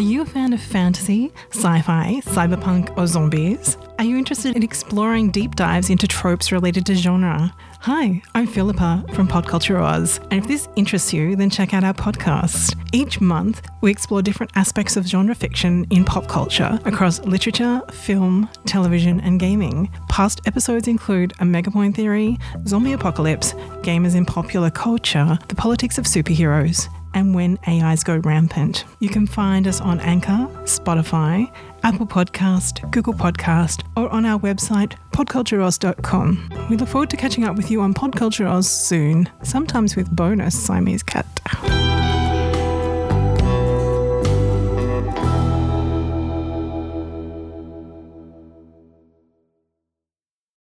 Are you a fan of fantasy, sci fi, cyberpunk, or zombies? Are you interested in exploring deep dives into tropes related to genre? Hi, I'm Philippa from Podculture Oz, and if this interests you, then check out our podcast. Each month, we explore different aspects of genre fiction in pop culture across literature, film, television, and gaming. Past episodes include Omega Point Theory, Zombie Apocalypse, Gamers in Popular Culture, The Politics of Superheroes, and When AIs Go Rampant. You can find us on Anchor, Spotify, Apple Podcast, Google Podcast, or on our website, podcultureoz.com. We look forward to catching up with you on Podculture Oz soon, sometimes with bonus Siamese cat.